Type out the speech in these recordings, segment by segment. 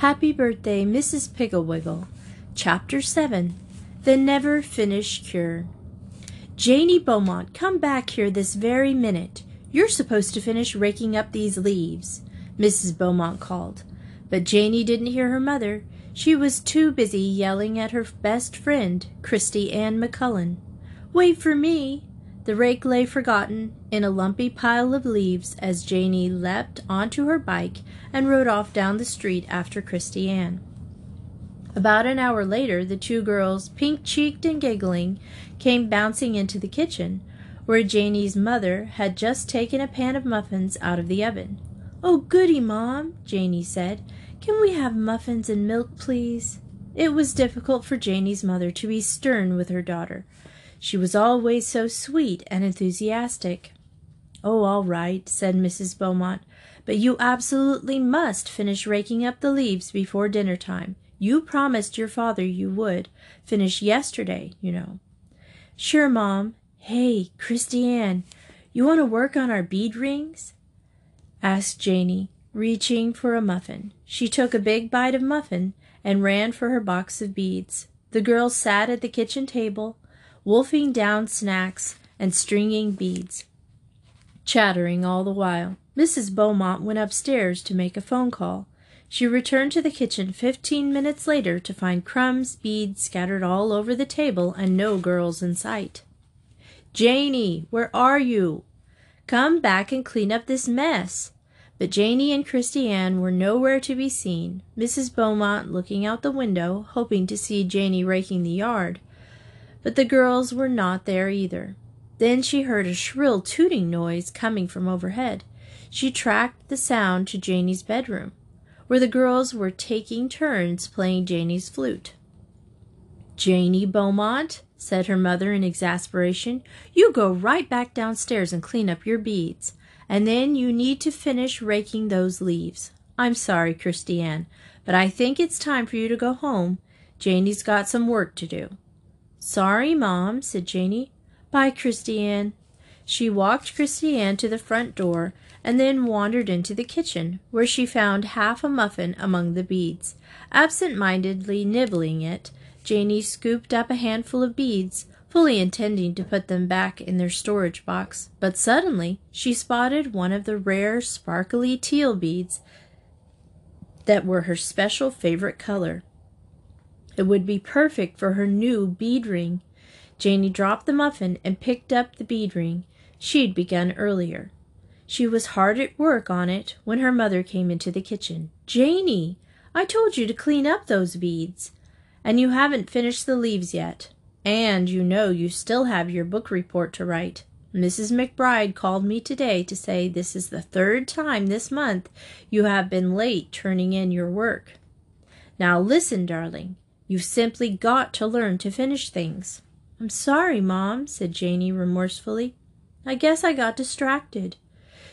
Happy Birthday, Mrs. Pigglewiggle. Chapter 7 The Never Finished Cure. Janey Beaumont, come back here this very minute. You're supposed to finish raking up these leaves, Mrs. Beaumont called. But Janey didn't hear her mother. She was too busy yelling at her best friend, Christy Ann McCullen. Wait for me! The rake lay forgotten in a lumpy pile of leaves as Janey leapt onto her bike and rode off down the street after Christy Ann. About an hour later, the two girls, pink cheeked and giggling, came bouncing into the kitchen, where Janey's mother had just taken a pan of muffins out of the oven. Oh, goody, Mom, Janey said. Can we have muffins and milk, please? It was difficult for Janey's mother to be stern with her daughter. She was always so sweet and enthusiastic. Oh, all right, said Mrs. Beaumont, but you absolutely must finish raking up the leaves before dinner time. You promised your father you would. Finish yesterday, you know. Sure, Mom. Hey, Christy Ann, you want to work on our bead rings? asked Janey, reaching for a muffin. She took a big bite of muffin and ran for her box of beads. The girls sat at the kitchen table, wolfing down snacks and stringing beads, chattering all the while. Mrs. Beaumont went upstairs to make a phone call. She returned to the kitchen fifteen minutes later to find crumbs, beads scattered all over the table, and no girls in sight. Janey, where are you? Come back and clean up this mess. But Janey and Christy Ann were nowhere to be seen, Mrs. Beaumont looking out the window, hoping to see Janey raking the yard. But the girls were not there either. Then she heard a shrill tooting noise coming from overhead. She tracked the sound to Janey's bedroom where the girls were taking turns playing Janey's flute. Janey Beaumont, said her mother in exasperation, you go right back downstairs and clean up your beads, and then you need to finish raking those leaves. I'm sorry, Christy Ann, but I think it's time for you to go home. Janey's got some work to do. Sorry, Mom, said Janey. Bye, Christy Ann. She walked Christy Ann to the front door and then wandered into the kitchen, where she found half a muffin among the beads. Absent mindedly nibbling it, Janey scooped up a handful of beads, fully intending to put them back in their storage box, but suddenly she spotted one of the rare sparkly teal beads that were her special favorite color. It would be perfect for her new bead ring. Janey dropped the muffin and picked up the bead ring. She'd begun earlier. She was hard at work on it when her mother came into the kitchen. Janey, I told you to clean up those beads. And you haven't finished the leaves yet. And you know you still have your book report to write. Mrs. McBride called me today to say this is the third time this month you have been late turning in your work. Now listen, darling. You've simply got to learn to finish things. I'm sorry, Mom, said Janey remorsefully. I guess I got distracted.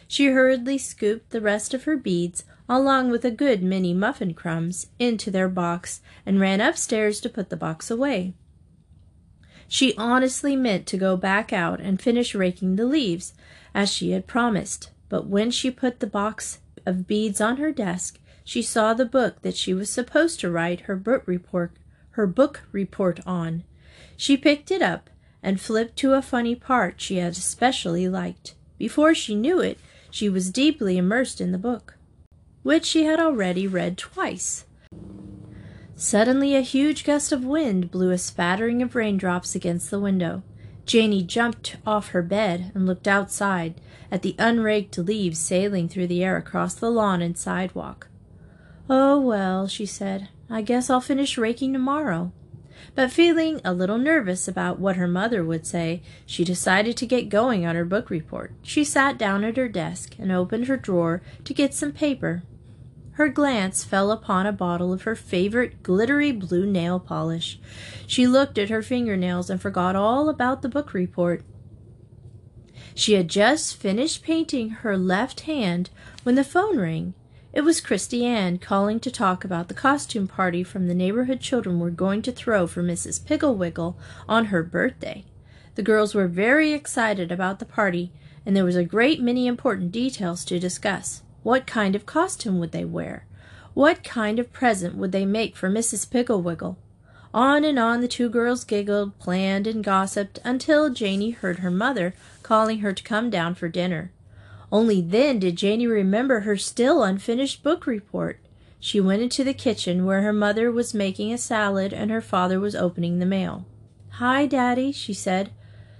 She hurriedly scooped the rest of her beads, along with a good many muffin crumbs, into their box and ran upstairs to put the box away. She honestly meant to go back out and finish raking the leaves, as she had promised, but when she put the box of beads on her desk, she saw the book that she was supposed to write her book report her book report on. She picked it up and flipped to a funny part she had especially liked. Before she knew it, she was deeply immersed in the book, which she had already read twice. Suddenly, a huge gust of wind blew a spattering of raindrops against the window. Janey jumped off her bed and looked outside at the unraked leaves sailing through the air across the lawn and sidewalk. Oh, well, she said, I guess I'll finish raking tomorrow. But feeling a little nervous about what her mother would say, she decided to get going on her book report. She sat down at her desk and opened her drawer to get some paper. Her glance fell upon a bottle of her favorite glittery blue nail polish. She looked at her fingernails and forgot all about the book report. She had just finished painting her left hand when the phone rang. It was Christy Ann calling to talk about the costume party from the neighborhood children were going to throw for Mrs. Pigglewiggle on her birthday. The girls were very excited about the party, and there was a great many important details to discuss. What kind of costume would they wear? What kind of present would they make for Mrs. Piggle-Wiggle? On and on the two girls giggled, planned, and gossiped until Janey heard her mother calling her to come down for dinner. Only then did Janey remember her still unfinished book report. She went into the kitchen where her mother was making a salad and her father was opening the mail. Hi, Daddy, she said,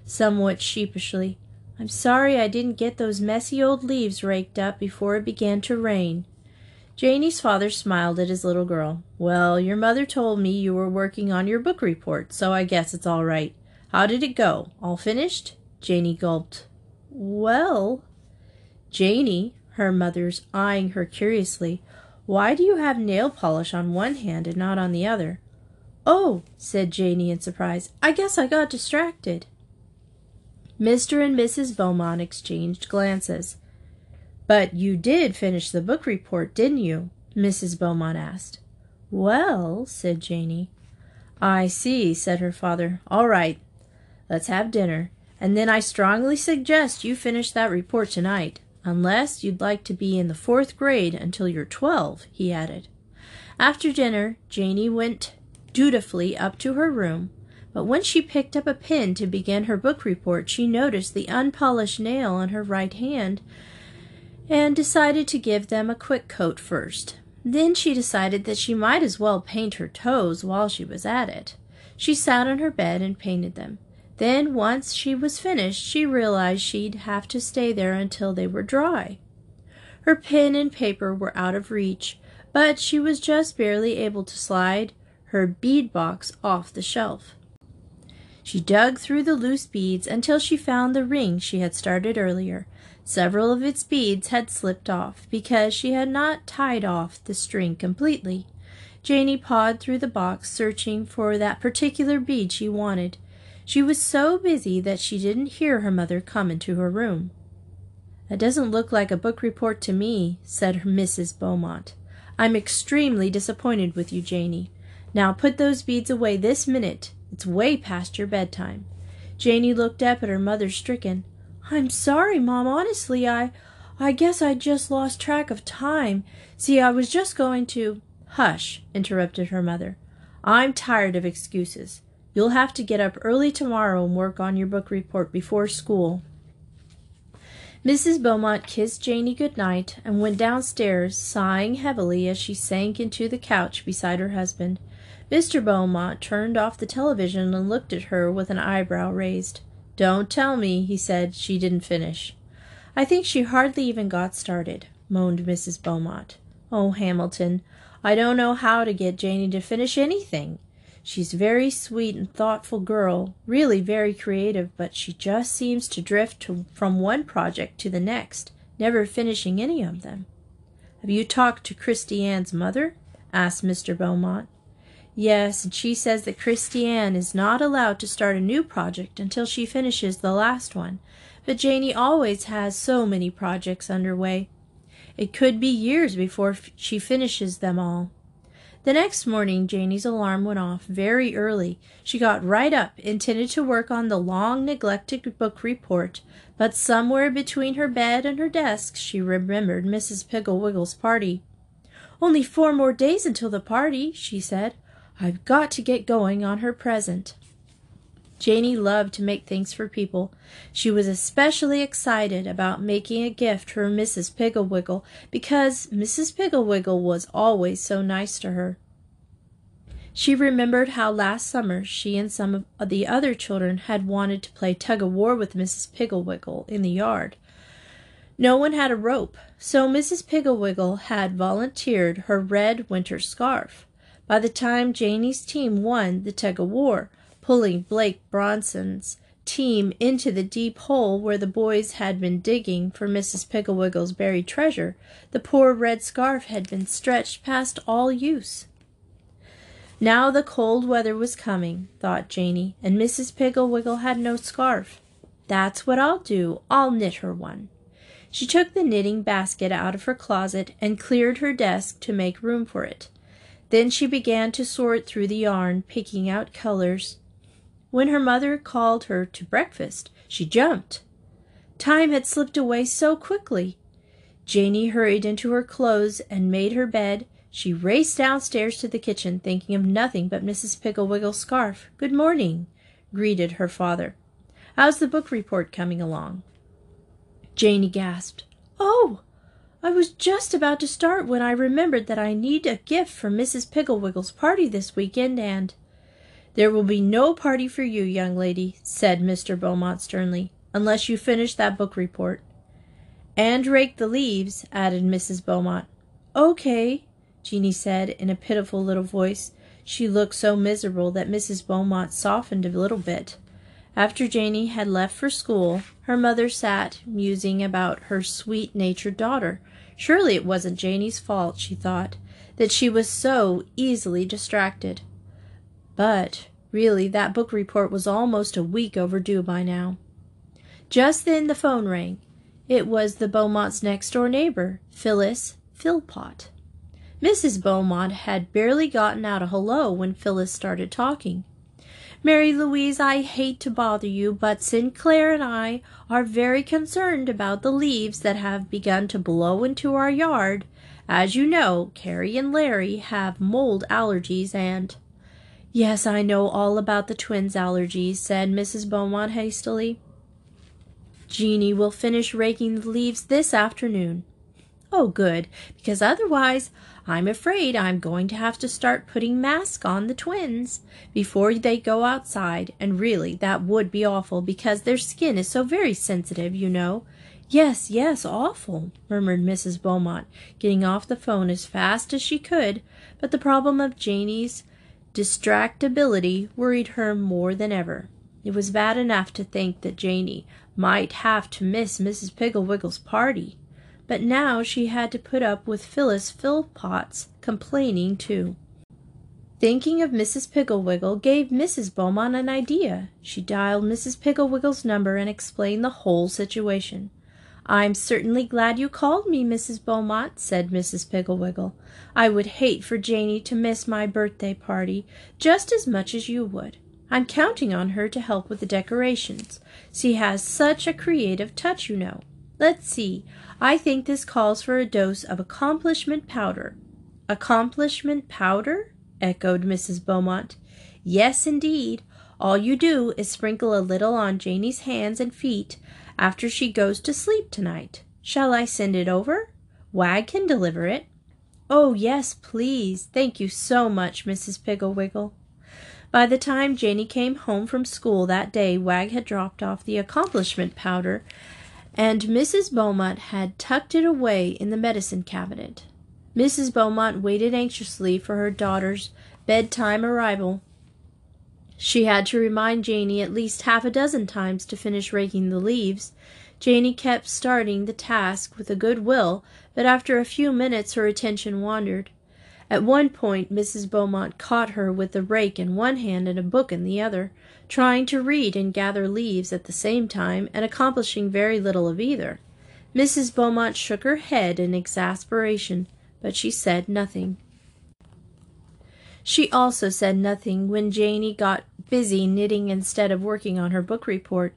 somewhat sheepishly. I'm sorry I didn't get those messy old leaves raked up before it began to rain. Janey's father smiled at his little girl. Well, your mother told me you were working on your book report, so I guess it's all right. How did it go? All finished? Janey gulped. Well, Janey, her mother's eyeing her curiously, why do you have nail polish on one hand and not on the other? Oh, said Janey in surprise, I guess I got distracted. Mr. and Mrs. Beaumont exchanged glances. But you did finish the book report, didn't you? Mrs. Beaumont asked. Well, said Janey. I see, said her father. All right. Let's have dinner. And then I strongly suggest you finish that report tonight, unless you'd like to be in the fourth grade until you're twelve, he added. After dinner, Janey went dutifully up to her room, but when she picked up a pen to begin her book report, she noticed the unpolished nail on her right hand and decided to give them a quick coat first. Then she decided that she might as well paint her toes while she was at it. She sat on her bed and painted them. Then, once she was finished, she realized she'd have to stay there until they were dry. Her pen and paper were out of reach, but she was just barely able to slide her bead box off the shelf. She dug through the loose beads until she found the ring she had started earlier. Several of its beads had slipped off because she had not tied off the string completely. Janey pawed through the box, searching for that particular bead she wanted. She was so busy that she didn't hear her mother come into her room. That doesn't look like a book report to me, said Mrs. Beaumont. I'm extremely disappointed with you, Janey. Now put those beads away this minute. It's way past your bedtime. Janey looked up at her mother stricken. I'm sorry, Mom. Honestly, I I guess I just lost track of time. See, I was just going to Hush, interrupted her mother. I'm tired of excuses. You'll have to get up early tomorrow and work on your book report before school. Mrs. Beaumont kissed Janey good night and went downstairs, sighing heavily as she sank into the couch beside her husband. Mr. Beaumont turned off the television and looked at her with an eyebrow raised. Don't tell me, he said, she didn't finish. I think she hardly even got started, moaned Mrs. Beaumont. Oh, Hamilton, I don't know how to get Janey to finish anything. She's a very sweet and thoughtful girl, really very creative, but she just seems to drift to, from one project to the next, never finishing any of them. Have you talked to Christy Ann's mother? asked Mr. Beaumont. Yes, and she says that Christy Ann is not allowed to start a new project until she finishes the last one. But Janey always has so many projects under way. It could be years before she finishes them all. The next morning, Janey's alarm went off very early. She got right up, intended to work on the long neglected book report, but somewhere between her bed and her desk she remembered Mrs. Piggle-Wiggle's party. Only four more days until the party, she said. I've got to get going on her present. Janey loved to make things for people. She was especially excited about making a gift for Mrs. Piggle-Wiggle because Mrs. Piggle-Wiggle was always so nice to her. She remembered how last summer she and some of the other children had wanted to play tug of war with Mrs. Piggle-Wiggle in the yard. No one had a rope, so Mrs. Piggle-Wiggle had volunteered her red winter scarf. By the time Janey's team won the tug of war, pulling Blake Bronson's team into the deep hole where the boys had been digging for Mrs. Piggle-Wiggle's buried treasure, the poor red scarf had been stretched past all use. Now the cold weather was coming, thought Janey, and Mrs. Piggle-Wiggle had no scarf. That's what I'll do. I'll knit her one. She took the knitting basket out of her closet and cleared her desk to make room for it. Then she began to sort through the yarn, picking out colors. When her mother called her to breakfast, she jumped. Time had slipped away so quickly. Janey hurried into her clothes and made her bed. She raced downstairs to the kitchen, thinking of nothing but Mrs. Piggle-Wiggle's scarf. Good morning, greeted her father. How's the book report coming along? Janey gasped. Oh, I was just about to start when I remembered that I need a gift for Mrs. Piggle-Wiggle's party this weekend, and there will be no party for you, young lady, said Mr. Beaumont sternly, unless you finish that book report. And rake the leaves, added Mrs. Beaumont. Okay, Janey said in a pitiful little voice. She looked so miserable that Mrs. Beaumont softened a little bit. After Janey had left for school, her mother sat musing about her sweet natured daughter. Surely it wasn't Janey's fault, she thought, that she was so easily distracted. But really, that book report was almost a week overdue by now. Just then the phone rang. It was the Beaumonts' next door neighbor, Phyllis Philpot. Mrs. Beaumont had barely gotten out a hello when Phyllis started talking. Mary Louise, I hate to bother you, but Sinclair and I are very concerned about the leaves that have begun to blow into our yard. As you know, Carrie and Larry have mold allergies and Yes, I know all about the twins' allergies, said Mrs. Beaumont hastily. Janey will finish raking the leaves this afternoon. Oh, good, because otherwise I'm afraid I'm going to have to start putting masks on the twins before they go outside, and really that would be awful because their skin is so very sensitive, you know. Yes, yes, awful, murmured Mrs. Beaumont, getting off the phone as fast as she could, but the problem of Janey's distractibility worried her more than ever. It was bad enough to think that Janey might have to miss Mrs. Piggle-Wiggle's party, but now she had to put up with Phyllis Philpot's complaining too. Thinking of Mrs. Piggle-Wiggle gave Mrs. Beaumont an idea. She dialed Mrs. Piggle-Wiggle's number and explained the whole situation. I'm certainly glad you called me, Mrs. Beaumont, said Mrs. Piggle-Wiggle. I would hate for Janey to miss my birthday party just as much as you would. I'm counting on her to help with the decorations. She has such a creative touch, you know. Let's see. I think this calls for a dose of accomplishment powder. Accomplishment powder? echoed Mrs. Beaumont. Yes, indeed. All you do is sprinkle a little on Janey's hands and feet after she goes to sleep tonight. Shall I send it over? Wag can deliver it. Oh, yes, please. Thank you so much, Mrs. Pigglewiggle. By the time Janey came home from school that day, Wag had dropped off the accomplishment powder, and Mrs. Beaumont had tucked it away in the medicine cabinet. Mrs. Beaumont waited anxiously for her daughter's bedtime arrival. She had to remind Janey at least half a dozen times to finish raking the leaves. Janey kept starting the task with a good will, but after a few minutes her attention wandered. At one point Mrs. Beaumont caught her with a rake in one hand and a book in the other, trying to read and gather leaves at the same time and accomplishing very little of either. Mrs. Beaumont shook her head in exasperation, but she said nothing. She also said nothing when Janey got busy knitting instead of working on her book report,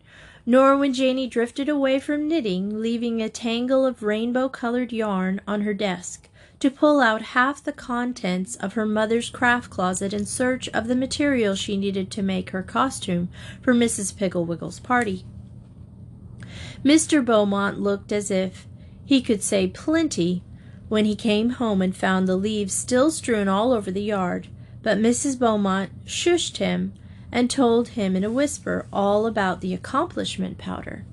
nor when Janey drifted away from knitting, leaving a tangle of rainbow colored yarn on her desk, to pull out half the contents of her mother's craft closet in search of the material she needed to make her costume for Mrs. Piggle-Wiggle's party. Mr. Beaumont looked as if he could say plenty when he came home and found the leaves still strewn all over the yard. But Mrs. Beaumont shushed him and told him in a whisper all about the accomplishment powder.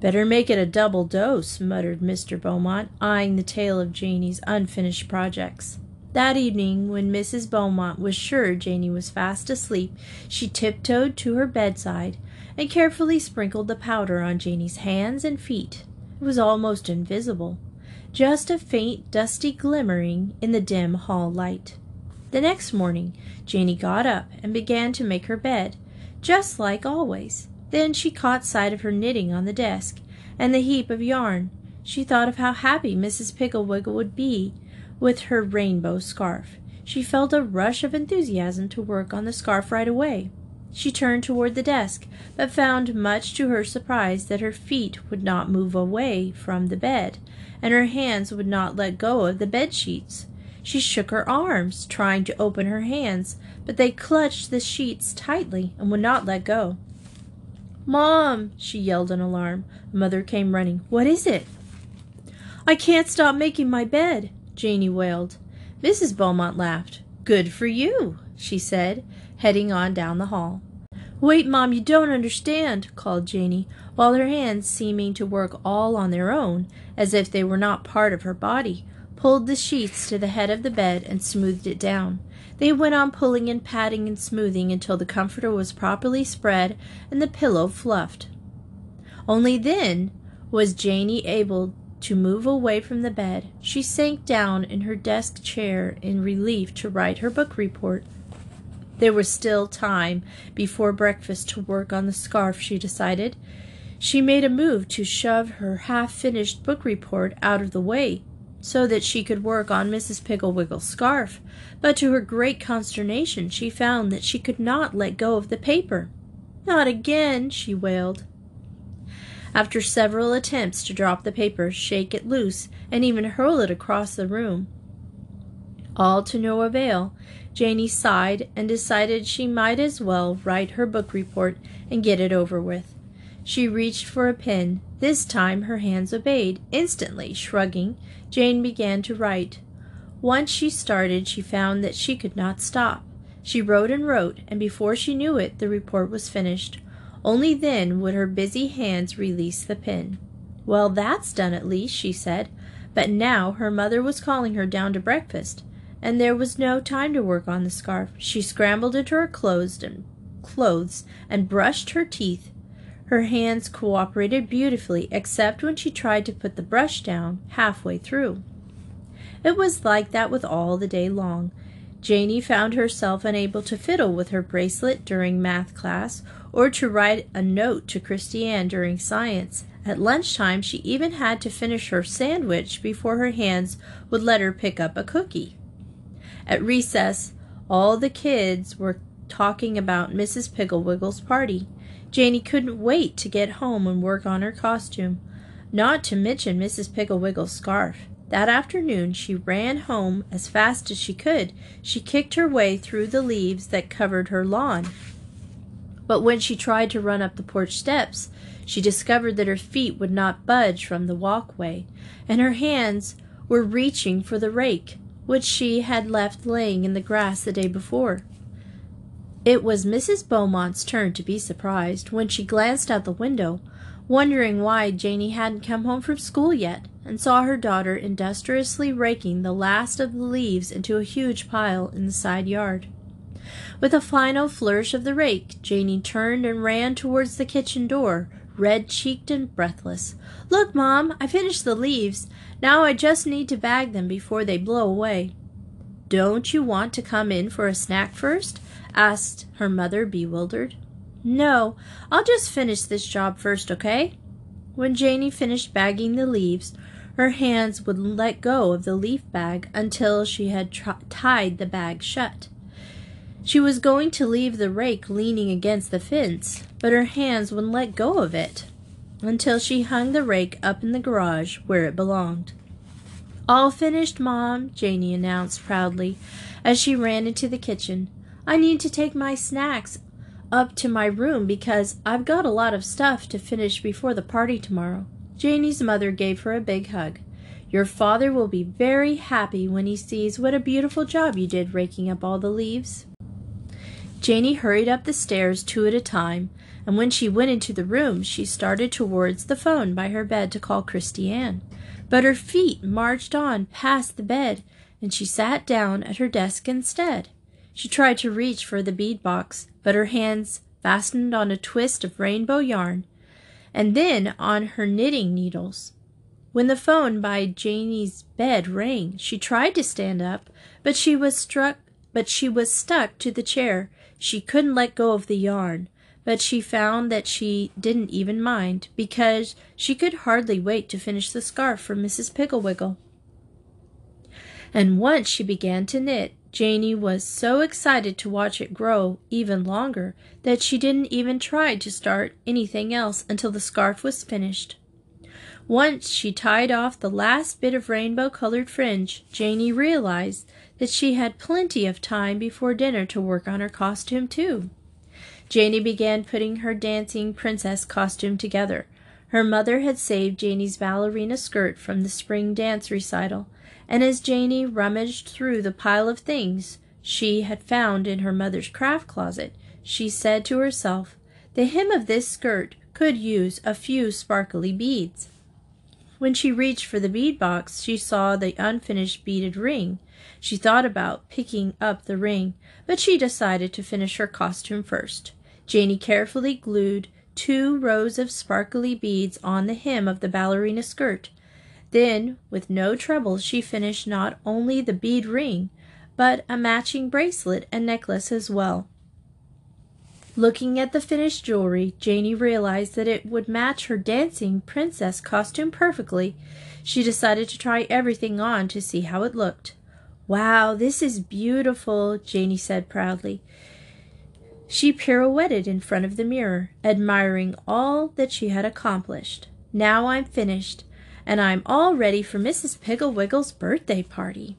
Better make it a double dose, muttered Mr. Beaumont, eyeing the tail of Janey's unfinished projects. That evening, when Mrs. Beaumont was sure Janey was fast asleep, she tiptoed to her bedside and carefully sprinkled the powder on Janey's hands and feet. It was almost invisible, just a faint, dusty glimmering in the dim hall light. The next morning Janey got up and began to make her bed, just like always. Then she caught sight of her knitting on the desk, and the heap of yarn. She thought of how happy Mrs. Piggle-Wiggle would be with her rainbow scarf. She felt a rush of enthusiasm to work on the scarf right away. She turned toward the desk, but found much to her surprise that her feet would not move away from the bed, and her hands would not let go of the bed sheets. She shook her arms, trying to open her hands, but they clutched the sheets tightly and would not let go. Mom, she yelled in alarm. Mother came running. What is it? I can't stop making my bed, Janey wailed. Mrs. Beaumont laughed. Good for you, she said, heading on down the hall. Wait, Mom, you don't understand, called Janey, while her hands, seeming to work all on their own, as if they were not part of her body, pulled the sheets to the head of the bed and smoothed it down. They went on pulling and patting and smoothing until the comforter was properly spread and the pillow fluffed. Only then was Janey able to move away from the bed. She sank down in her desk chair in relief to write her book report. There was still time before breakfast to work on the scarf, she decided. She made a move to shove her half finished book report out of the way so that she could work on Mrs. Pigglewiggle's scarf, but to her great consternation she found that she could not let go of the paper. Not again, she wailed. After several attempts to drop the paper, shake it loose, and even hurl it across the room, all to no avail, Janey sighed and decided she might as well write her book report and get it over with. She reached for a pen. This time her hands obeyed. Instantly, shrugging, Jane began to write. Once she started, she found that she could not stop. She wrote and wrote, and before she knew it, the report was finished. Only then would her busy hands release the pen. Well, that's done at least, she said. But now her mother was calling her down to breakfast and there was no time to work on the scarf. She scrambled into her clothes and clothes and brushed her teeth. Her hands cooperated beautifully, except when she tried to put the brush down halfway through. It was like that with all the day long. Janey found herself unable to fiddle with her bracelet during math class or to write a note to Christy Ann during science. At lunchtime, she even had to finish her sandwich before her hands would let her pick up a cookie. At recess, all the kids were talking about Mrs. Pigglewiggle's party. Janey couldn't wait to get home and work on her costume, not to mention Mrs. Pigglewiggle's scarf. That afternoon she ran home as fast as she could. She kicked her way through the leaves that covered her lawn. But when she tried to run up the porch steps, she discovered that her feet would not budge from the walkway, and her hands were reaching for the rake which she had left laying in the grass the day before. It was Mrs. Beaumont's turn to be surprised when she glanced out the window, wondering why Janey hadn't come home from school yet, and saw her daughter industriously raking the last of the leaves into a huge pile in the side yard. With a final flourish of the rake, Janey turned and ran towards the kitchen door, red cheeked and breathless. Look, Mom, I finished the leaves. Now I just need to bag them before they blow away. Don't you want to come in for a snack first? Asked her mother, bewildered. No, I'll just finish this job first, okay? When Janey finished bagging the leaves, her hands wouldn't let go of the leaf bag until she had tied the bag shut. She was going to leave the rake leaning against the fence, but her hands wouldn't let go of it until she hung the rake up in the garage where it belonged. All finished, Mom, Janey announced proudly as she ran into the kitchen. I need to take my snacks up to my room because I've got a lot of stuff to finish before the party tomorrow. Janey's mother gave her a big hug. Your father will be very happy when he sees what a beautiful job you did raking up all the leaves. Janey hurried up the stairs two at a time, and when she went into the room, she started towards the phone by her bed to call Christy Ann. But her feet marched on past the bed, and she sat down at her desk instead. She tried to reach for the bead box, but her hands fastened on a twist of rainbow yarn, and then on her knitting needles. When the phone by Janey's bed rang, she tried to stand up, but she was struck but she was stuck to the chair. She couldn't let go of the yarn but she found that she didn't even mind, because she could hardly wait to finish the scarf for Mrs. Pigglewiggle. And once she began to knit, Janey was so excited to watch it grow even longer that she didn't even try to start anything else until the scarf was finished. Once she tied off the last bit of rainbow colored fringe, Janey realized that she had plenty of time before dinner to work on her costume, too. Janey began putting her dancing princess costume together. Her mother had saved Janey's ballerina skirt from the spring dance recital, and as Janey rummaged through the pile of things she had found in her mother's craft closet, she said to herself, The hem of this skirt could use a few sparkly beads. When she reached for the bead box, she saw the unfinished beaded ring. She thought about picking up the ring, but she decided to finish her costume first. Janey carefully glued two rows of sparkly beads on the hem of the ballerina skirt. Then, with no trouble, she finished not only the bead ring, but a matching bracelet and necklace as well. Looking at the finished jewelry, Janey realized that it would match her dancing princess costume perfectly. She decided to try everything on to see how it looked. Wow, this is beautiful, Janey said proudly. She pirouetted in front of the mirror, admiring all that she had accomplished. Now I'm finished, and I'm all ready for Mrs. Pigglewiggle's birthday party.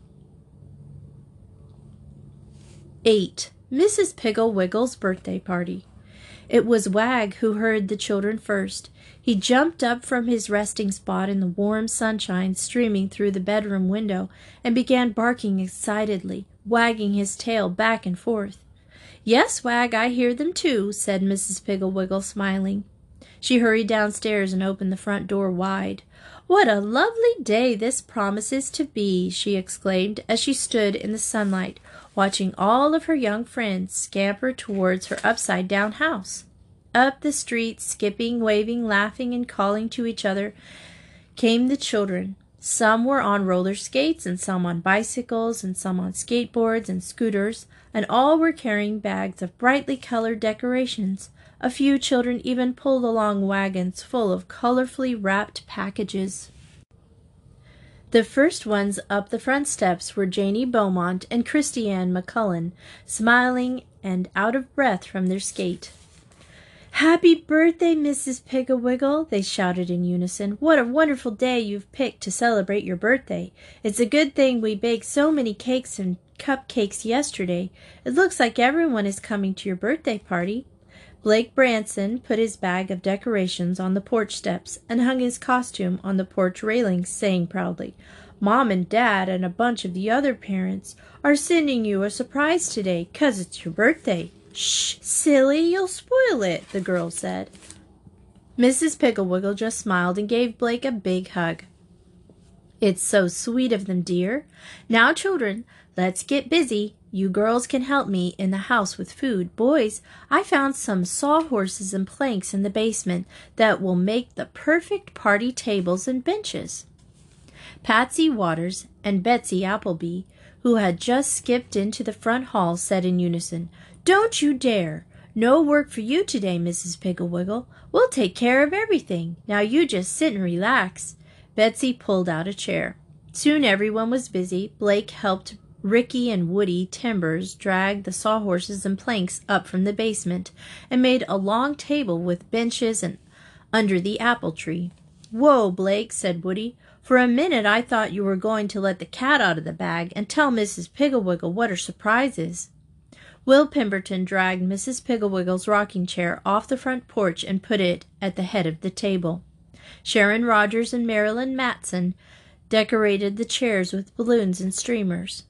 8. Mrs. Pigglewiggle's birthday party. It was Wag who heard the children first. He jumped up from his resting spot in the warm sunshine streaming through the bedroom window and began barking excitedly, wagging his tail back and forth. Yes, Wag, I hear them too, said Mrs. Pigglewiggle, smiling. She hurried downstairs and opened the front door wide. What a lovely day this promises to be, she exclaimed as she stood in the sunlight, watching all of her young friends scamper towards her upside down house. Up the street, skipping, waving, laughing, and calling to each other, came the children. Some were on roller skates, and some on bicycles, and some on skateboards and scooters, and all were carrying bags of brightly colored decorations. A few children even pulled along wagons full of colorfully wrapped packages. The first ones up the front steps were Janey Beaumont and Christy Ann McCullen, smiling and out of breath from their skate. Happy birthday, Mrs. Piggle-Wiggle, they shouted in unison. What a wonderful day you've picked to celebrate your birthday. It's a good thing we baked so many cakes and cupcakes yesterday. It looks like everyone is coming to your birthday party. Blake Branson put his bag of decorations on the porch steps and hung his costume on the porch railings, saying proudly, Mom and Dad and a bunch of the other parents are sending you a surprise today 'cause it's your birthday. Shh, silly, you'll spoil it, the girl said. Mrs. Pigglewiggle just smiled and gave Blake a big hug. It's so sweet of them, dear. Now, children, let's get busy. You girls can help me in the house with food. Boys, I found some sawhorses and planks in the basement that will make the perfect party tables and benches. Patsy Waters and Betsy Appleby, who had just skipped into the front hall, said in unison, Don't you dare! No work for you today, Mrs. Pigglewiggle. We'll take care of everything. Now you just sit and relax. Betsy pulled out a chair. Soon everyone was busy. Blake helped Ricky and Woody Timbers dragged the sawhorses and planks up from the basement and made a long table with benches and under the apple tree. Whoa, Blake, said Woody. For a minute I thought you were going to let the cat out of the bag and tell Mrs. Pigglewiggle what her surprise is. Will Pemberton dragged Mrs. Pigglewiggle's rocking chair off the front porch and put it at the head of the table. Sharon Rogers and Marilyn Matson decorated the chairs with balloons and streamers.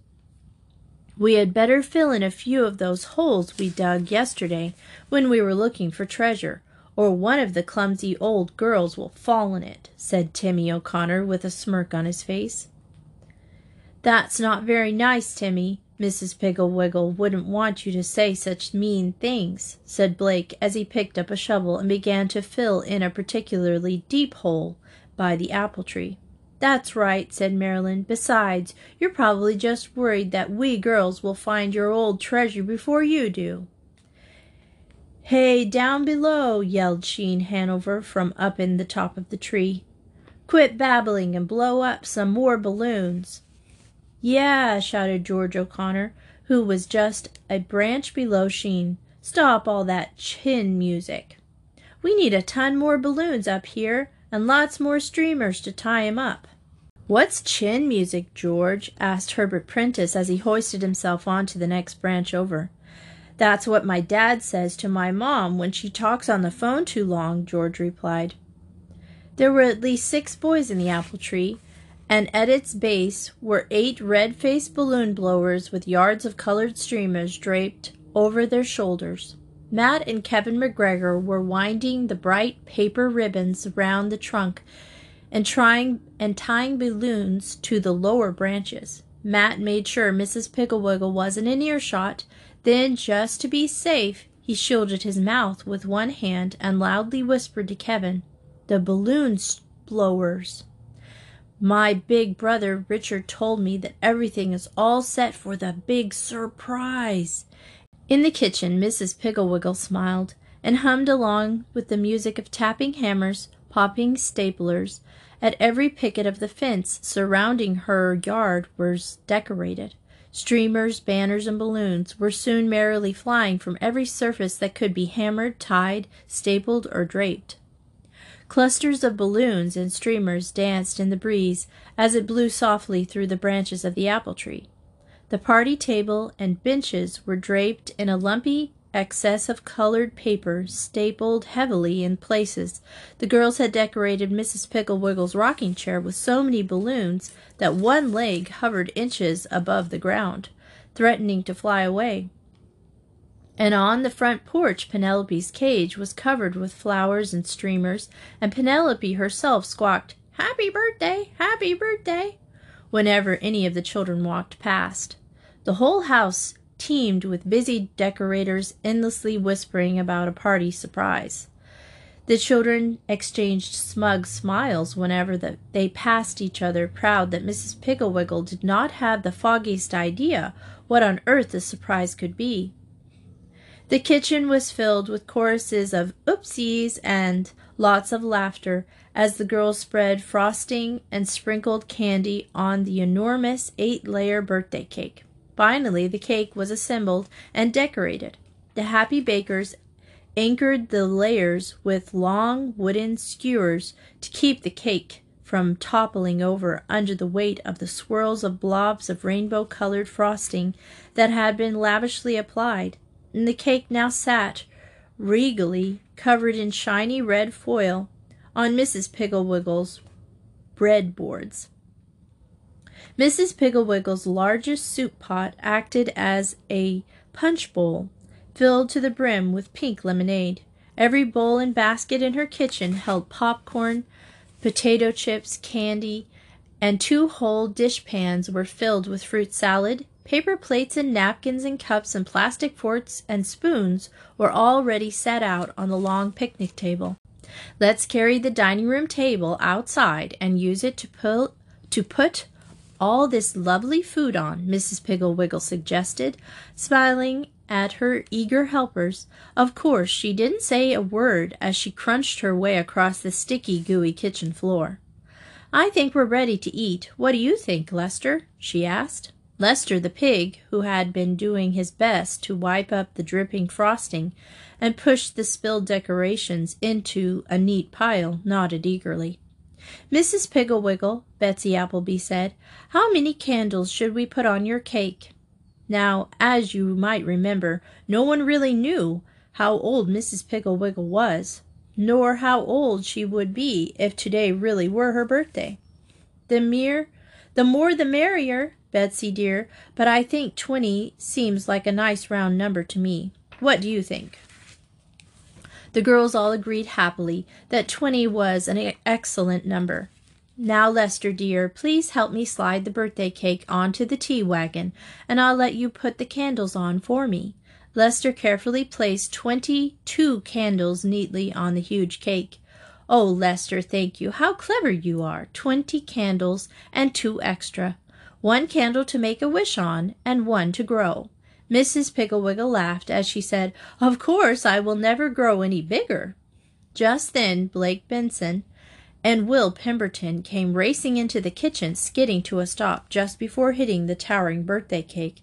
We had better fill in a few of those holes we dug yesterday when we were looking for treasure, or one of the clumsy old girls will fall in it, said Timmy O'Connor with a smirk on his face. That's not very nice, Timmy. Mrs. Pigglewiggle wouldn't want you to say such mean things, said Blake as he picked up a shovel and began to fill in a particularly deep hole by the apple tree. That's right, said Marilyn. Besides, you're probably just worried that we girls will find your old treasure before you do. Hey, down below, yelled Sheen Hanover from up in the top of the tree. Quit babbling and blow up some more balloons. Yeah, shouted George O'Connor, who was just a branch below Sheen. Stop all that chin music. We need a ton more balloons up here. and lots more streamers to tie him up. What's chin music, George? asked Herbert Prentice as he hoisted himself on to the next branch over. That's what my dad says to my mom when she talks on the phone too long, George replied. There were at least six boys in the apple tree, and at its base were eight red faced balloon blowers with yards of colored streamers draped over their shoulders. Matt and Kevin McGregor were winding the bright paper ribbons round the trunk and trying and tying balloons to the lower branches. Matt made sure Mrs. Pigglewiggle wasn't in earshot then, just to be safe, he shielded his mouth with one hand and loudly whispered to Kevin, The balloon blowers. My big brother Richard told me that everything is all set for the big surprise. In the kitchen, Mrs. Pigglewiggle smiled and hummed along with the music of tapping hammers, popping staplers. At every picket of the fence surrounding her yard was decorated. Streamers, banners, and balloons were soon merrily flying from every surface that could be hammered, tied, stapled, or draped. Clusters of balloons and streamers danced in the breeze as it blew softly through the branches of the apple tree. The party table and benches were draped in a lumpy excess of colored paper stapled heavily in places. The girls had decorated Mrs. Piggle-Wiggle's rocking chair with so many balloons that one leg hovered inches above the ground, threatening to fly away. And on the front porch, Penelope's cage was covered with flowers and streamers, and Penelope herself squawked, Happy birthday! Happy birthday! whenever any of the children walked past. The whole house teemed with busy decorators endlessly whispering about a party surprise. The children exchanged smug smiles whenever the, they passed each other, proud that Mrs. Pigglewiggle did not have the foggiest idea what on earth the surprise could be. The kitchen was filled with choruses of oopsies and lots of laughter as the girls spread frosting and sprinkled candy on the enormous eight layer birthday cake. Finally, the cake was assembled and decorated. The happy bakers anchored the layers with long wooden skewers to keep the cake from toppling over under the weight of the swirls of blobs of rainbow colored frosting that had been lavishly applied, and the cake now sat regally covered in shiny red foil on Mrs. Pigglewiggle's bread boards. Mrs. Pigglewiggle's largest soup pot acted as a punch bowl, filled to the brim with pink lemonade. Every bowl and basket in her kitchen held popcorn, potato chips, candy, and two whole dishpans were filled with fruit salad. Paper plates and napkins and cups and plastic forks and spoons were already set out on the long picnic table. Let's carry the dining room table outside and use it to put to put all this lovely food on, Mrs. Pigglewiggle suggested, smiling at her eager helpers. Of course, she didn't say a word as she crunched her way across the sticky, gooey kitchen floor. I think we're ready to eat. What do you think, Lester? she asked. Lester the pig, who had been doing his best to wipe up the dripping frosting and push the spilled decorations into a neat pile, nodded eagerly. Mrs. Pigglewiggle, Betsy Appleby said, how many candles should we put on your cake? Now, as you might remember, no one really knew how old Mrs. Pigglewiggle was, nor how old she would be if today really were her birthday. The mere the more the merrier, Betsy dear, but I think twenty seems like a nice round number to me. What do you think? The girls all agreed happily that twenty was an excellent number. Now, Lester dear, please help me slide the birthday cake onto the tea wagon, and I'll let you put the candles on for me. Lester carefully placed twenty-two candles neatly on the huge cake. Oh, Lester, thank you. How clever you are. Twenty candles and two extra. One candle to make a wish on, and one to grow. Mrs. Pigglewiggle laughed as she said, Of course I will never grow any bigger. Just then Blake Benson and Will Pemberton came racing into the kitchen, skidding to a stop just before hitting the towering birthday cake.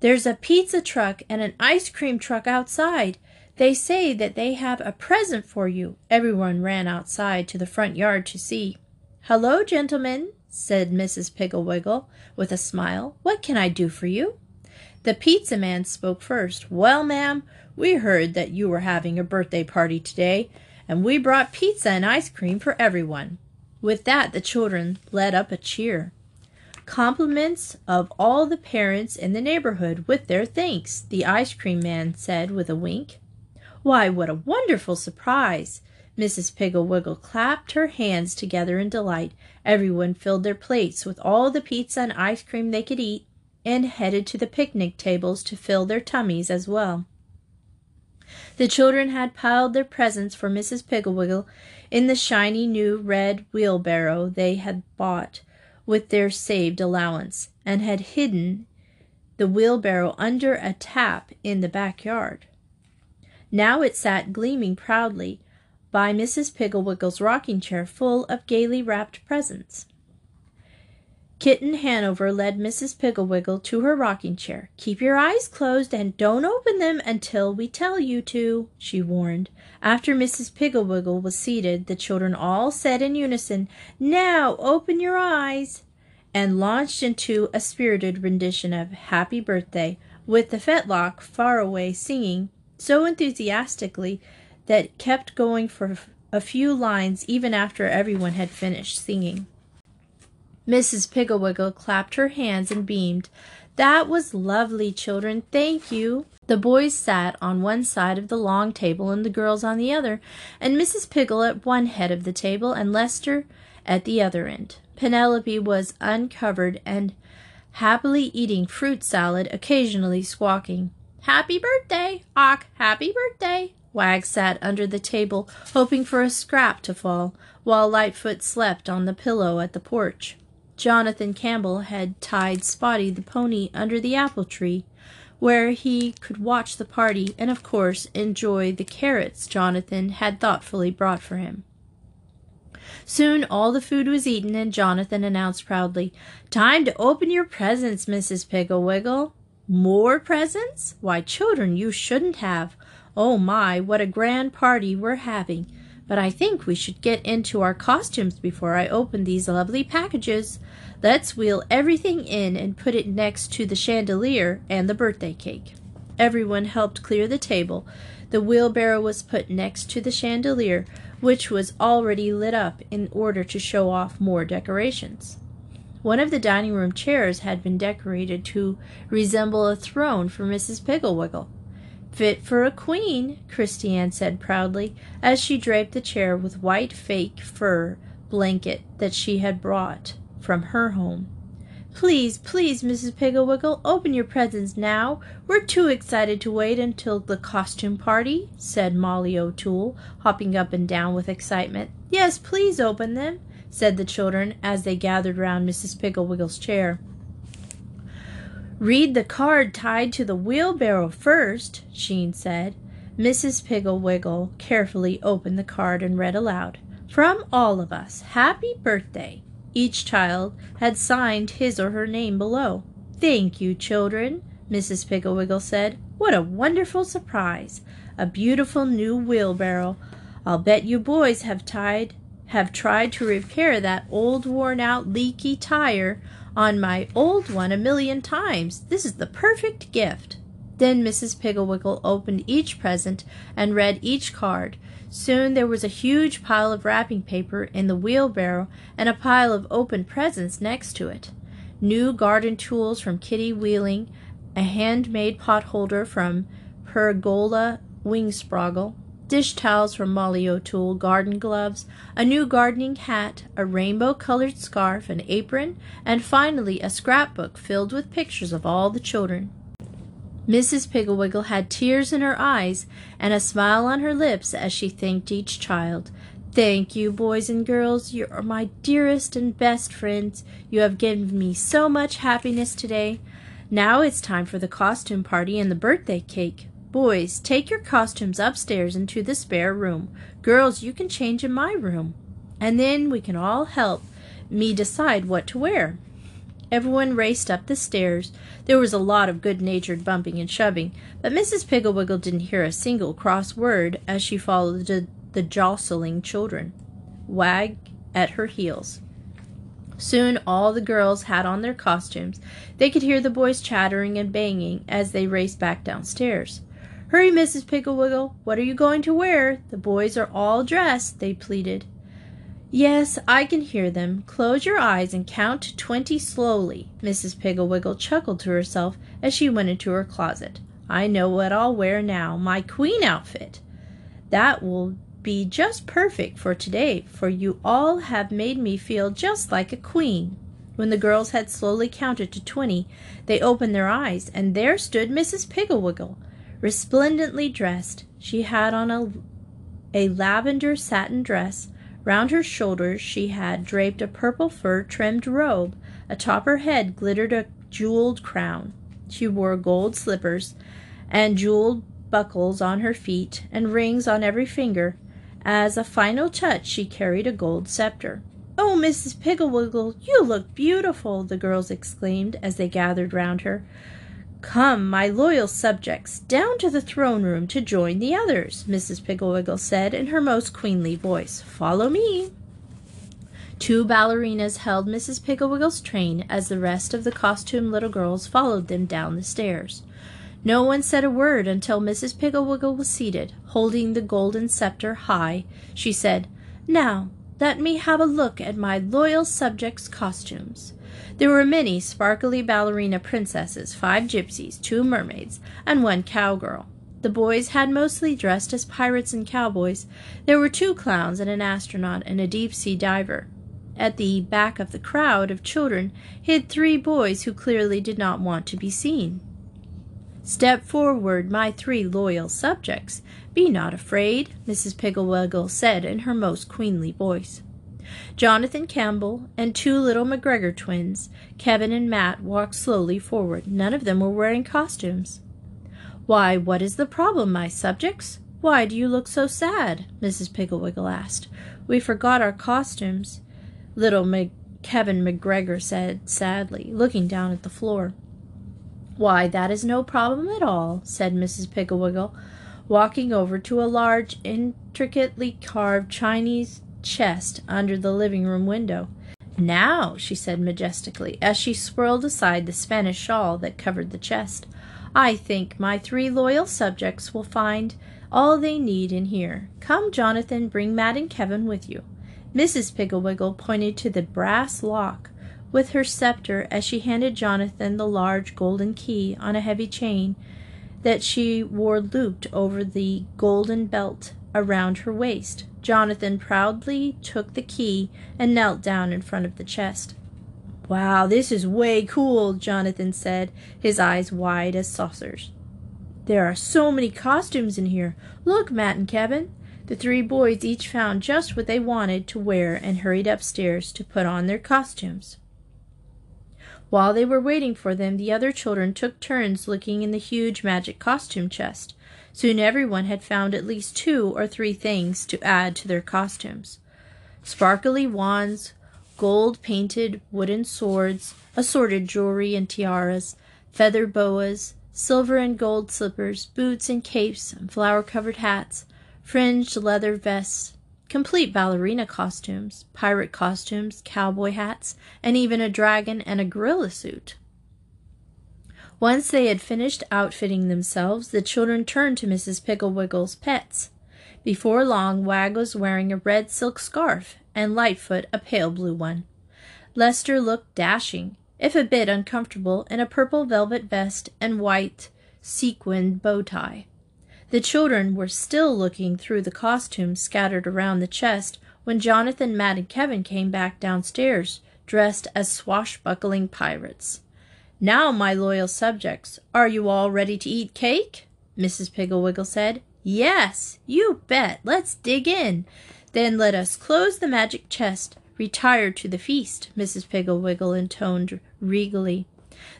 There's a pizza truck and an ice cream truck outside. They say that they have a present for you. Everyone ran outside to the front yard to see. Hello, gentlemen, said Mrs. Piggle-Wiggle with a smile. What can I do for you? The pizza man spoke first. Well, ma'am, we heard that you were having a birthday party today, and we brought pizza and ice cream for everyone. With that, the children let up a cheer. Compliments of all the parents in the neighborhood with their thanks, the ice cream man said with a wink. Why, what a wonderful surprise! Mrs. Piggle-Wiggle clapped her hands together in delight. Everyone filled their plates with all the pizza and ice cream they could eat and headed to the picnic tables to fill their tummies as well. The children had piled their presents for Mrs. Piggle-Wiggle in the shiny new red wheelbarrow they had bought with their saved allowance, and had hidden the wheelbarrow under a tap in the backyard. Now it sat gleaming proudly by Mrs. Piggle-Wiggle's rocking chair full of gaily wrapped presents. Kitten Hanover led Mrs. Piggle-Wiggle to her rocking chair. Keep your eyes closed and don't open them until we tell you to, she warned. After Mrs. Piggle-Wiggle was seated, the children all said in unison, Now open your eyes, and launched into a spirited rendition of Happy Birthday, with the fetlock far away singing so enthusiastically that kept going for a few lines even after everyone had finished singing. Mrs. Piggle-Wiggle clapped her hands and beamed. That was lovely, children. Thank you. The boys sat on one side of the long table and the girls on the other, and Mrs. Piggle at one head of the table and Lester at the other end. Penelope was uncovered and happily eating fruit salad, occasionally squawking. Happy birthday! Ock, happy birthday! Wag sat under the table, hoping for a scrap to fall, while Lightfoot slept on the pillow at the porch. Jonathan Campbell had tied Spotty the pony under the apple tree, where he could watch the party and, of course, enjoy the carrots Jonathan had thoughtfully brought for him. Soon all the food was eaten, and Jonathan announced proudly, Time to open your presents, Mrs. Piggle-Wiggle. More presents? Why, children, you shouldn't have. Oh my, what a grand party we're having. But I think we should get into our costumes before I open these lovely packages. Let's wheel everything in and put it next to the chandelier and the birthday cake. Everyone helped clear the table. The wheelbarrow was put next to the chandelier, which was already lit up in order to show off more decorations. One of the dining room chairs had been decorated to resemble a throne for Mrs. Piggle-Wiggle. Fit for a queen, Christy Ann said proudly, as she draped the chair with white fake fur blanket that she had brought from her home. Please, please, Mrs. Piggle-Wiggle, open your presents now. We're too excited to wait until the costume party, said Molly O'Toole, hopping up and down with excitement. Yes, please open them said the children as they gathered round Mrs. Piggle-Wiggle's chair. Read the card tied to the wheelbarrow first, Sheen said. Mrs. Piggle-Wiggle carefully opened the card and read aloud. From all of us, happy birthday. Each child had signed his or her name below. Thank you, children, Mrs. Piggle-Wiggle said. What a wonderful surprise! A beautiful new wheelbarrow. I'll bet you boys have tied have tried to repair that old worn out leaky tire on my old one a million times. This is the perfect gift. Then Mrs. Piggle-Wiggle opened each present and read each card. Soon there was a huge pile of wrapping paper in the wheelbarrow and a pile of open presents next to it. New garden tools from Kitty Wheeling, a handmade pot holder from Pergola Wingsproggle, dish towels from Molly O'Toole, garden gloves, a new gardening hat, a rainbow colored scarf, an apron, and finally a scrapbook filled with pictures of all the children. Mrs. Piggle-Wiggle had tears in her eyes and a smile on her lips as she thanked each child. Thank you, boys and girls. You are my dearest and best friends. You have given me so much happiness today. Now it's time for the costume party and the birthday cake. Boys, take your costumes upstairs into the spare room. Girls, you can change in my room. And then we can all help me decide what to wear. Everyone raced up the stairs. There was a lot of good natured bumping and shoving, but Mrs. Piggle-Wiggle didn't hear a single cross word as she followed the, the jostling children, Wag at her heels. Soon all the girls had on their costumes. They could hear the boys chattering and banging as they raced back downstairs. Hurry, Mrs. Piggle-Wiggle. What are you going to wear? The boys are all dressed, they pleaded. Yes, I can hear them. Close your eyes and count to twenty slowly. Mrs. Piggle-Wiggle chuckled to herself as she went into her closet. I know what I'll wear now, my queen outfit. That will be just perfect for today, for you all have made me feel just like a queen. When the girls had slowly counted to twenty, they opened their eyes, and there stood Mrs. Piggle-Wiggle, resplendently dressed. She had on a, a lavender satin dress Round her shoulders she had draped a purple fur trimmed robe. Atop her head glittered a jeweled crown. She wore gold slippers and jeweled buckles on her feet and rings on every finger. As a final touch, she carried a gold scepter. Oh, Mrs. Piggle-Wiggle, you look beautiful, the girls exclaimed as they gathered round her. Come, my loyal subjects, down to the throne room to join the others, Mrs. Piggle-Wiggle said in her most queenly voice. Follow me. Two ballerinas held Mrs. Piggle-Wiggle's train as the rest of the costumed little girls followed them down the stairs. No one said a word until Mrs. Piggle-Wiggle was seated, holding the golden scepter high. She said, Now, let me have a look at my loyal subjects' costumes. There were many sparkly ballerina princesses, five gypsies, two mermaids, and one cowgirl. The boys had mostly dressed as pirates and cowboys. There were two clowns and an astronaut and a deep sea diver. At the back of the crowd of children hid three boys who clearly did not want to be seen. Step forward, my three loyal subjects. Be not afraid, Mrs. Piggle-Wiggle said in her most queenly voice. Jonathan Campbell and two little McGregor twins, Kevin and Matt, walked slowly forward. None of them were wearing costumes. Why, what is the problem, my subjects? Why do you look so sad? Mrs. Piggle-Wiggle asked. We forgot our costumes, little Mc- Kevin McGregor said sadly, looking down at the floor. Why, that is no problem at all, said Mrs. Piggle-Wiggle, walking over to a large, intricately carved Chinese chest under the living room window. Now, she said majestically, as she swirled aside the Spanish shawl that covered the chest, I think my three loyal subjects will find all they need in here. Come, Jonathan, bring Matt and Kevin with you. Mrs. Piggle-Wiggle pointed to the brass lock with her scepter as she handed Jonathan the large golden key on a heavy chain that she wore looped over the golden belt around her waist. Jonathan proudly took the key and knelt down in front of the chest. Wow, this is way cool, Jonathan said, his eyes wide as saucers. There are so many costumes in here. Look, Matt and Kevin. The three boys each found just what they wanted to wear and hurried upstairs to put on their costumes. While they were waiting for them, the other children took turns looking in the huge magic costume chest. Soon everyone had found at least two or three things to add to their costumes sparkly wands, gold painted wooden swords, assorted jewelry and tiaras, feather boas, silver and gold slippers, boots and capes, and flower covered hats, fringed leather vests, complete ballerina costumes, pirate costumes, cowboy hats, and even a dragon and a gorilla suit. Once they had finished outfitting themselves, the children turned to Mrs. Piggle-Wiggle's pets. Before long, Wag was wearing a red silk scarf, and Lightfoot a pale blue one. Lester looked dashing, if a bit uncomfortable, in a purple velvet vest and white sequined bow tie. The children were still looking through the costumes scattered around the chest when Jonathan, Matt, and Kevin came back downstairs, dressed as swashbuckling pirates. Now, my loyal subjects, are you all ready to eat cake? Mrs. Piggle-Wiggle said. Yes, you bet. Let's dig in. Then let us close the magic chest. Retire to the feast, Mrs. Piggle-Wiggle intoned regally.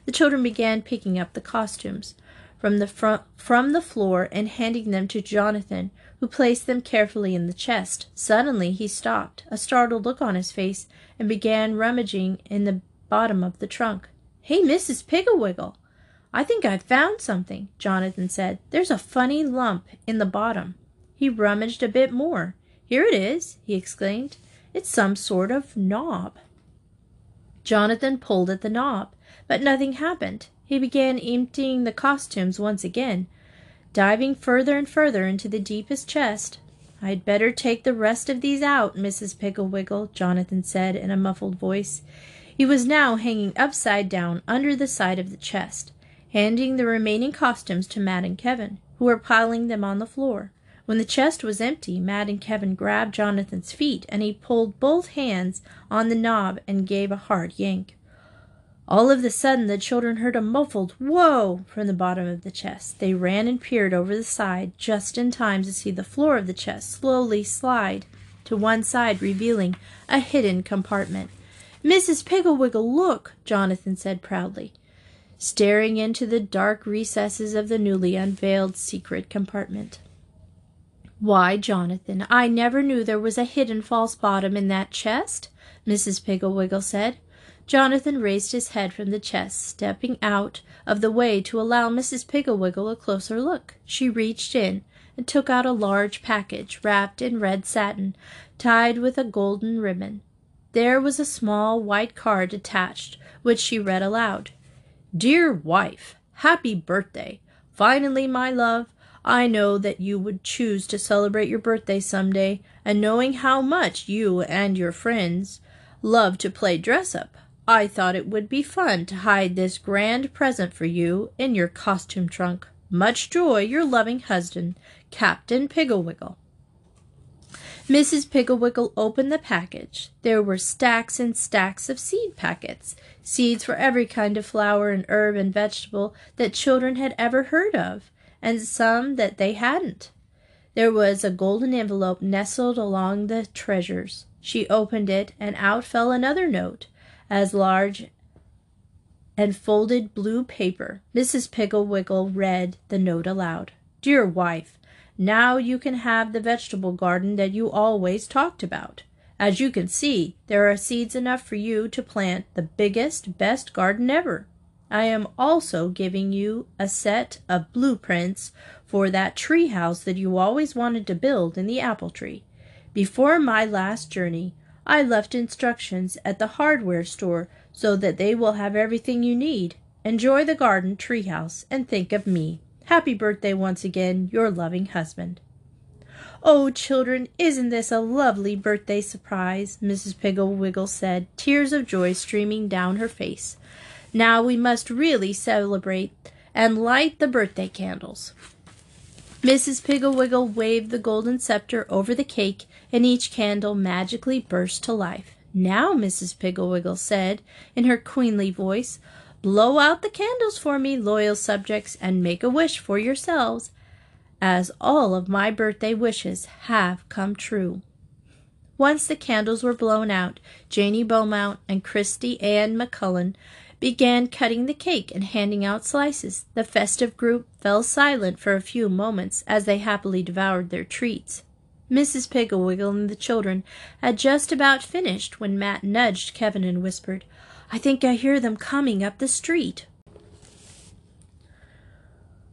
The children began picking up the costumes from the front, from the floor and handing them to Jonathan, who placed them carefully in the chest. Suddenly he stopped, a startled look on his face, and began rummaging in the bottom of the trunk. Hey, Mrs. Piggle-Wiggle! I think I've found something, Jonathan said. There's a funny lump in the bottom. He rummaged a bit more. Here it is, he exclaimed. It's some sort of knob. Jonathan pulled at the knob, but nothing happened. He began emptying the costumes once again, diving further and further into the deepest chest. I'd better take the rest of these out, Mrs. Piggle-Wiggle, Jonathan said in a muffled voice. He was now hanging upside down under the side of the chest, handing the remaining costumes to Matt and Kevin, who were piling them on the floor. When the chest was empty, Matt and Kevin grabbed Jonathan's feet and he pulled both hands on the knob and gave a hard yank. All of a sudden, the children heard a muffled whoa from the bottom of the chest. They ran and peered over the side just in time to see the floor of the chest slowly slide to one side, revealing a hidden compartment. Mrs. Piggle-Wiggle, look, Jonathan said proudly, staring into the dark recesses of the newly unveiled secret compartment. Why, Jonathan, I never knew there was a hidden false bottom in that chest, Mrs. Piggle-Wiggle said. Jonathan raised his head from the chest, stepping out of the way to allow Mrs. Piggle-Wiggle a closer look. She reached in and took out a large package wrapped in red satin, tied with a golden ribbon. There was a small white card attached, which she read aloud. Dear wife, happy birthday. Finally, my love, I know that you would choose to celebrate your birthday some day, and knowing how much you and your friends love to play dress up, I thought it would be fun to hide this grand present for you in your costume trunk. Much joy, your loving husband, Captain Piggle-Wiggle. Mrs. Piggle-Wiggle opened the package. There were stacks and stacks of seed packets, seeds for every kind of flower and herb and vegetable that children had ever heard of and some that they hadn't. There was a golden envelope nestled along the treasures. She opened it, and out fell another note, as large and folded blue paper. Mrs. Piggle-Wiggle read the note aloud. Dear wife, now you can have the vegetable garden that you always talked about. As you can see, there are seeds enough for you to plant the biggest, best garden ever. I am also giving you a set of blueprints for that tree house that you always wanted to build in the apple tree. Before my last journey, I left instructions at the hardware store so that they will have everything you need. Enjoy the garden tree house and think of me. Happy birthday once again, your loving husband. Oh, children, isn't this a lovely birthday surprise? Mrs. Piggle-Wiggle said, tears of joy streaming down her face. Now we must really celebrate and light the birthday candles. Mrs. Piggle-Wiggle waved the golden scepter over the cake, and each candle magically burst to life. Now, Mrs. Piggle-Wiggle said in her queenly voice, blow out the candles for me, loyal subjects, and make a wish for yourselves, as all of my birthday wishes have come true. Once the candles were blown out, Janey Beaumont and Christy Ann McCullen began cutting the cake and handing out slices. The festive group fell silent for a few moments as they happily devoured their treats. Mrs. Piggle-Wiggle and the children had just about finished when Matt nudged Kevin and whispered, I think I hear them coming up the street.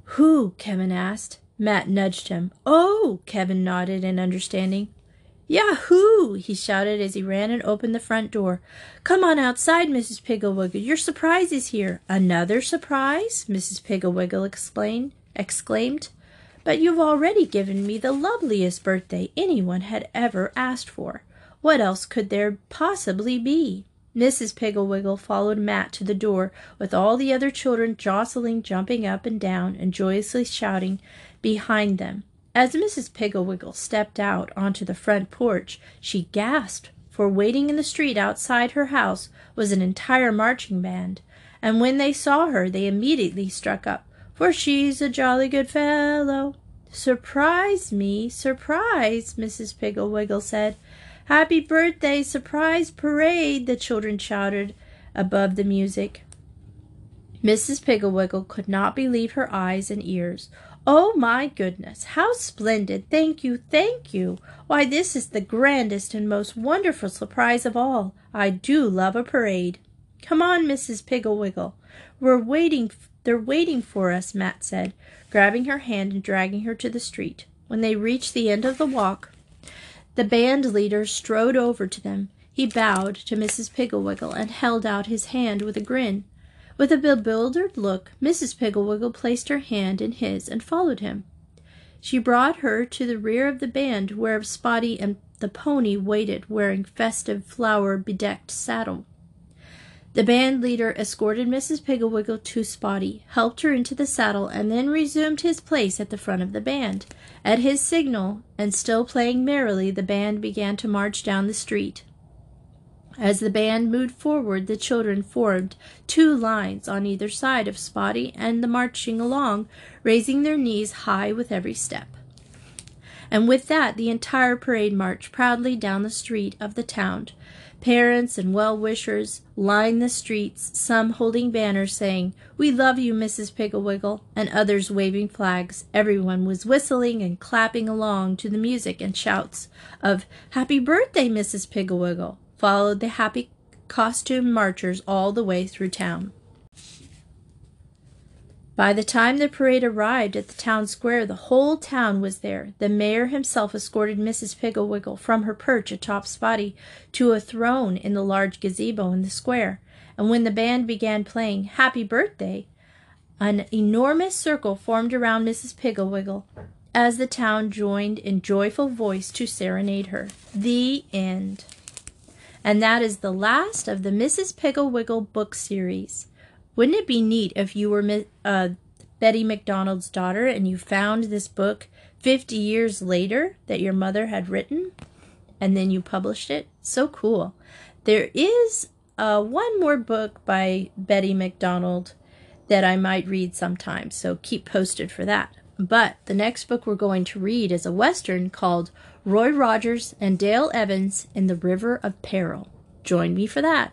Who? Kevin asked. Matt nudged him. Oh! Kevin nodded in understanding. Yahoo! he shouted as he ran and opened the front door. Come on outside, Mrs. Piggle-Wiggle. Your surprise is here. Another surprise? Mrs. Piggle-Wiggle explained. exclaimed. But you've already given me the loveliest birthday anyone had ever asked for. What else could there possibly be? Mrs. Piggle-Wiggle followed Matt to the door, with all the other children jostling, jumping up and down, and joyously shouting behind them. As Mrs. Piggle-Wiggle stepped out onto the front porch, she gasped, for waiting in the street outside her house was an entire marching band, and when they saw her they immediately struck up, for she's a jolly good fellow. Surprise me, surprise, Mrs. Piggle-Wiggle said. Happy birthday, surprise parade, the children shouted above the music. Mrs. Piggle-Wiggle could not believe her eyes and ears. Oh my goodness, how splendid! Thank you, thank you. Why, this is the grandest and most wonderful surprise of all. I do love a parade. Come on, Mrs. Piggle-Wiggle. We're waiting. They're waiting for us, Matt said, grabbing her hand and dragging her to the street. When they reached the end of the walk, the band leader strode over to them. He bowed to Mrs. Piggle-Wiggle and held out his hand with a grin. With a bewildered look, Mrs. Piggle-Wiggle placed her hand in his and followed him. She brought her to the rear of the band where Spotty and the pony waited wearing festive flower bedecked saddle. The band leader escorted Mrs. Piggle-Wiggle to Spotty, helped her into the saddle, and then resumed his place at the front of the band. At his signal, and still playing merrily, the band began to march down the street. As the band moved forward, the children formed two lines on either side of Spotty and the marching along, raising their knees high with every step. And with that, the entire parade marched proudly down the street of the town. Parents and well wishers lined the streets, some holding banners saying, We love you, Mrs. Piggle-Wiggle, and others waving flags. Everyone was whistling and clapping along to the music and shouts of, Happy birthday, Mrs. Piggle-Wiggle followed the happy costume marchers all the way through town. By the time the parade arrived at the town square, the whole town was there. The mayor himself escorted Mrs. Piggle-Wiggle from her perch atop Spotty to a throne in the large gazebo in the square. And when the band began playing Happy Birthday, an enormous circle formed around Mrs. Piggle-Wiggle as the town joined in joyful voice to serenade her. The end. And that is the last of the Mrs. Piggle-Wiggle book series. Wouldn't it be neat if you were uh, Betty MacDonald's daughter and you found this book 50 years later that your mother had written and then you published it? So cool. There is uh, one more book by Betty MacDonald that I might read sometime, so keep posted for that. But the next book we're going to read is a Western called Roy Rogers and Dale Evans in the River of Peril. Join me for that.